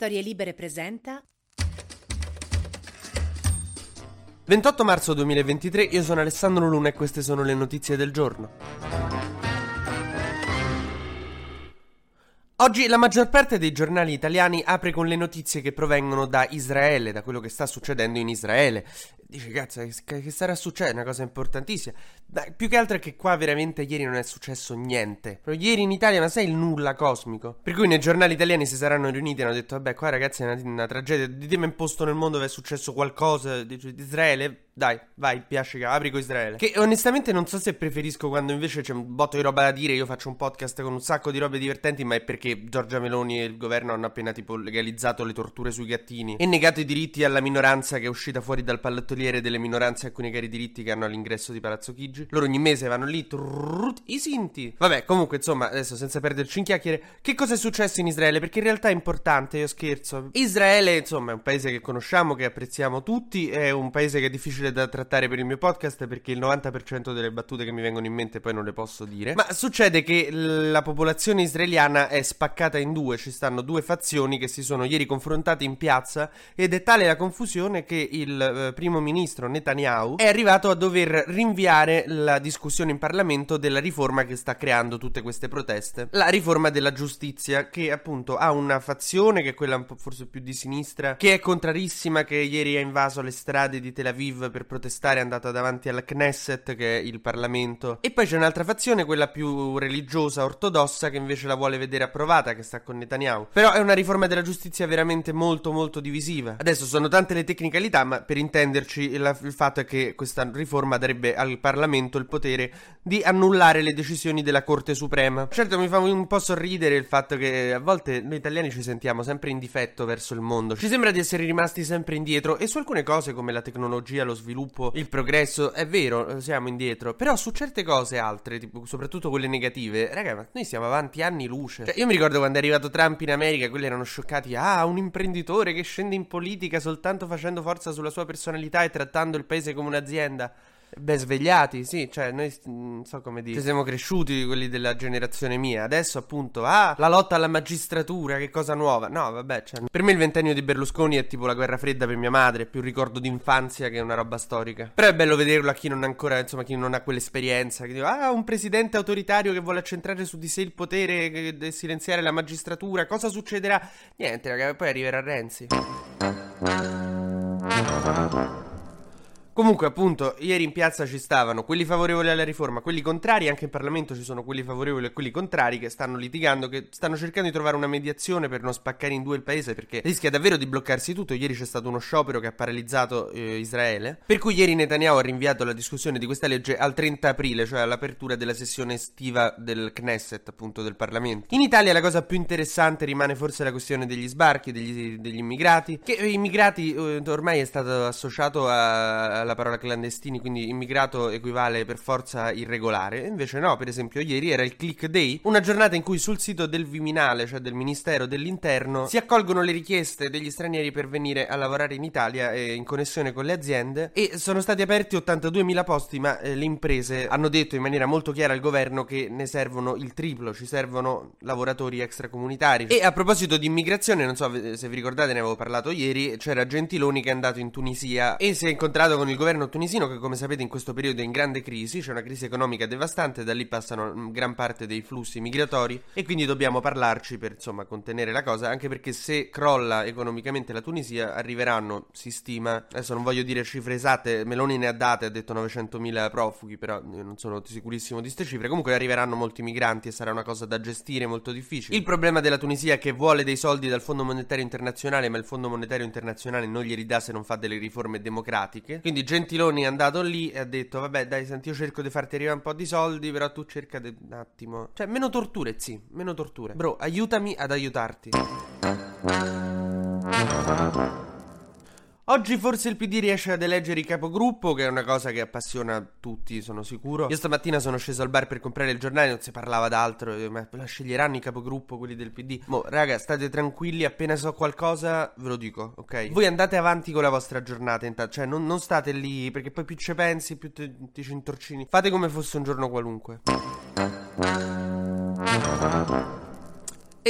Storie Libere presenta 28 marzo 2023, io sono Alessandro Luna e queste sono le notizie del giorno. Oggi la maggior parte dei giornali italiani apre con le notizie che provengono da Israele, da quello che sta succedendo in Israele. Dice, cazzo, che, che sarà successo? Una cosa importantissima. Beh, più che altro è che qua veramente ieri non è successo niente. Però ieri in Italia, ma sai il nulla cosmico? Per cui nei giornali italiani si saranno riuniti e hanno detto, vabbè, qua ragazzi è una, una tragedia. Ditemi un posto nel mondo dove è successo qualcosa. Dice, Israele, dai, vai, piace, apri con Israele. Che onestamente non so se preferisco quando invece c'è un botto di roba da dire. Io faccio un podcast con un sacco di robe divertenti, ma è perché Giorgia Meloni e il governo hanno appena tipo legalizzato le torture sui gattini e negato i diritti alla minoranza che è uscita fuori dal pallottoliere delle minoranze e alcuni cari diritti che hanno all'ingresso di Palazzo Chigi. Loro ogni mese vanno lì, trrrr, i sinti. Vabbè, comunque, insomma, adesso senza perderci in chiacchiere, che cosa è successo in Israele? Perché in realtà è importante, io scherzo. Israele, insomma, è un paese che conosciamo, che apprezziamo tutti, è un paese che è difficile da trattare per il mio podcast perché il 90% delle battute che mi vengono in mente poi non le posso dire. Ma succede che la popolazione israeliana è spaccata in due, ci stanno due fazioni che si sono ieri confrontate in piazza ed è tale la confusione che il eh, primo ministro Netanyahu è arrivato a dover rinviare la discussione in Parlamento della riforma che sta creando tutte queste proteste. La riforma della giustizia che appunto ha una fazione che è quella un po' forse più di sinistra che è contrarissima che ieri ha invaso le strade di Tel Aviv per protestare è andata davanti al Knesset, che è il Parlamento. E poi c'è un'altra fazione, quella più religiosa, ortodossa, che invece la vuole vedere approvata, che sta con Netanyahu. Però è una riforma della giustizia veramente molto molto divisiva. Adesso sono tante le tecnicalità, ma per intenderci il, il fatto è che questa riforma darebbe al Parlamento il potere di annullare le decisioni della Corte Suprema. Certo mi fa un po' sorridere il fatto che a volte noi italiani ci sentiamo sempre in difetto verso il mondo. Ci sembra di essere rimasti sempre indietro e su alcune cose come la tecnologia, lo sviluppo, il progresso, è vero, siamo indietro, però su certe cose altre, tipo, soprattutto quelle negative, raga, noi siamo avanti anni luce. Cioè, io mi ricordo quando è arrivato Trump in America, quelli erano scioccati, ah, un imprenditore che scende in politica soltanto facendo forza sulla sua personalità e trattando il paese come un'azienda. Beh, svegliati, sì, cioè noi non so come dire, siamo cresciuti quelli della generazione mia. Adesso appunto, ah, la lotta alla magistratura, che cosa nuova. No, vabbè, cioè, per me il ventennio di Berlusconi è tipo la guerra fredda per mia madre, più un ricordo d'infanzia che una roba storica. Però è bello vederlo a chi non ha ancora, insomma, chi non ha quell'esperienza, che dice, ah, un presidente autoritario che vuole accentrare su di sé il potere e silenziare la magistratura, cosa succederà? Niente, raga, poi arriverà Renzi. Comunque, appunto, ieri in piazza ci stavano quelli favorevoli alla riforma, quelli contrari, anche in Parlamento ci sono quelli favorevoli e quelli contrari che stanno litigando, che stanno cercando di trovare una mediazione per non spaccare in due il paese perché rischia davvero di bloccarsi tutto. Ieri c'è stato uno sciopero che ha paralizzato eh, Israele. Per cui ieri Netanyahu ha rinviato la discussione di questa legge al 30 aprile, cioè all'apertura della sessione estiva del Knesset, appunto del Parlamento. In Italia la cosa più interessante rimane forse la questione degli sbarchi, degli, degli immigrati, che eh, immigrati eh, ormai è stato associato a la parola clandestini, quindi immigrato equivale per forza irregolare. Invece no, per esempio ieri era il Click Day, una giornata in cui sul sito del Viminale, cioè del Ministero dell'Interno, si accolgono le richieste degli stranieri per venire a lavorare in Italia e in connessione con le aziende e sono stati aperti 82.000 posti, ma eh, le imprese hanno detto in maniera molto chiara al governo che ne servono il triplo, ci servono lavoratori extracomunitari. E a proposito di immigrazione, non so se vi ricordate, ne avevo parlato ieri, c'era Gentiloni che è andato in Tunisia e si è incontrato con il governo tunisino che come sapete in questo periodo è in grande crisi, c'è una crisi economica devastante, da lì passano gran parte dei flussi migratori e quindi dobbiamo parlarci per insomma contenere la cosa, anche perché se crolla economicamente la Tunisia arriveranno, si stima, adesso non voglio dire cifre esatte, Meloni ne ha date, ha detto 900.000 profughi, però non sono sicurissimo di queste cifre, comunque arriveranno molti migranti e sarà una cosa da gestire molto difficile. Il problema della Tunisia è che vuole dei soldi dal Fondo Monetario Internazionale, ma il Fondo Monetario Internazionale non glieli dà se non fa delle riforme democratiche, quindi Gentiloni è andato lì e ha detto: Vabbè, dai, senti, io cerco di farti arrivare un po' di soldi, però tu cerca di un attimo. Cioè, meno torture, sì, meno torture. Bro, aiutami ad aiutarti. Oggi forse il PD riesce ad eleggere il capogruppo, che è una cosa che appassiona tutti, sono sicuro. Io stamattina sono sceso al bar per comprare il giornale, non si parlava d'altro, ma la sceglieranno il capogruppo quelli del PD. Mo, raga, state tranquilli, appena so qualcosa ve lo dico, ok? Voi andate avanti con la vostra giornata, intanto, cioè non, non state lì, perché poi più ci pensi, più ti, ti cintorcini. Fate come fosse un giorno qualunque.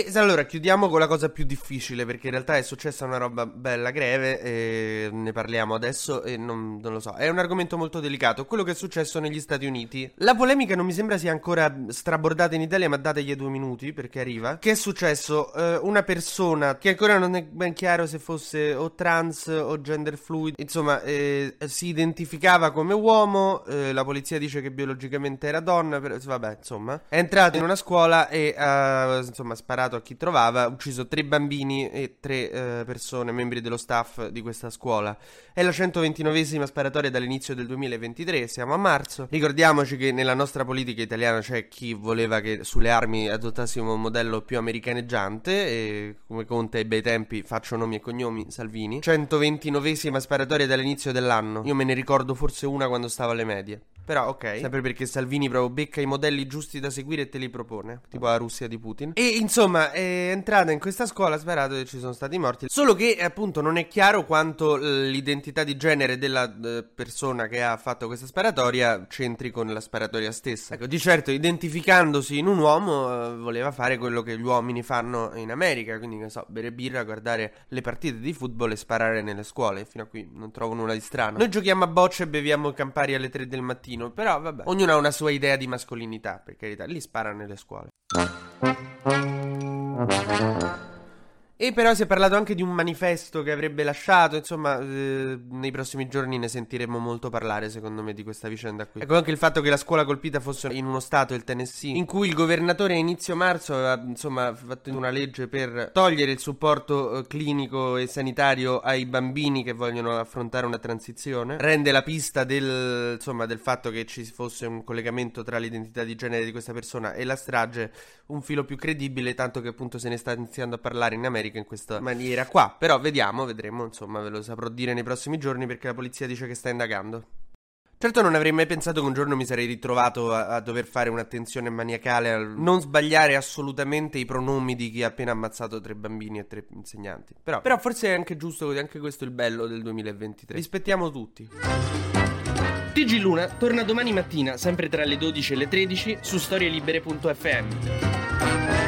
E allora chiudiamo con la cosa più difficile perché in realtà è successa una roba bella greve e ne parliamo adesso e non, non, lo so. È un argomento molto delicato, quello che è successo negli Stati Uniti. La polemica non mi sembra sia ancora strabordata in Italia, ma dategli due minuti perché arriva. Che è successo? Uh, una persona che ancora non è ben chiaro se fosse o trans o gender fluid, insomma, eh, si identificava come uomo, eh, la polizia dice che biologicamente era donna, però, vabbè, insomma, è entrato in una scuola e ha insomma sparato a chi trovava, ha ucciso tre bambini e tre eh, persone, membri dello staff di questa scuola. È la 129esima sparatoria dall'inizio del 2023, siamo a marzo. Ricordiamoci che nella nostra politica italiana c'è chi voleva che sulle armi adottassimo un modello più americaneggiante e come Conte ai bei tempi faccio nomi e cognomi Salvini. 129esima sparatoria dall'inizio dell'anno. Io me ne ricordo forse una quando stavo alle medie. Però ok, sempre perché Salvini proprio becca i modelli giusti da seguire e te li propone, tipo la Russia di Putin. E insomma, è entrata in questa scuola, ha sparato e ci sono stati morti. Solo che appunto non è chiaro quanto l'identità di genere della persona che ha fatto questa sparatoria c'entri con la sparatoria stessa. Ecco, di certo, identificandosi in un uomo, uh, voleva fare quello che gli uomini fanno in America, quindi ne so, bere birra, guardare le partite di football e sparare nelle scuole. Fino a qui non trovo nulla di strano. Noi giochiamo a bocce e beviamo Campari alle 3 del mattino pochino, però vabbè. Ognuno ha una sua idea di mascolinità, per carità, lì spara nelle scuole. E però si è parlato anche di un manifesto che avrebbe lasciato, insomma, eh, nei prossimi giorni ne sentiremo molto parlare, secondo me, di questa vicenda qui. Ecco anche il fatto che la scuola colpita fosse in uno stato, il Tennessee, in cui il governatore a inizio marzo aveva, insomma, fatto una legge per togliere il supporto eh, clinico e sanitario ai bambini che vogliono affrontare una transizione, rende la pista del, insomma, del fatto che ci fosse un collegamento tra l'identità di genere di questa persona e la strage un filo più credibile, tanto che appunto se ne sta iniziando a parlare in America America in questa maniera qua. Però vediamo, vedremo, insomma, ve lo saprò dire nei prossimi giorni perché la polizia dice che sta indagando. Certo non avrei mai pensato che un giorno mi sarei ritrovato a, a, dover fare un'attenzione maniacale a non sbagliare assolutamente i pronomi di chi ha appena ammazzato tre bambini e tre insegnanti. Però, però forse è anche giusto, anche questo è il bello del 2023. Rispettiamo tutti. TG Luna torna domani mattina, sempre tra le 12 e le 13, su storielibere.fm.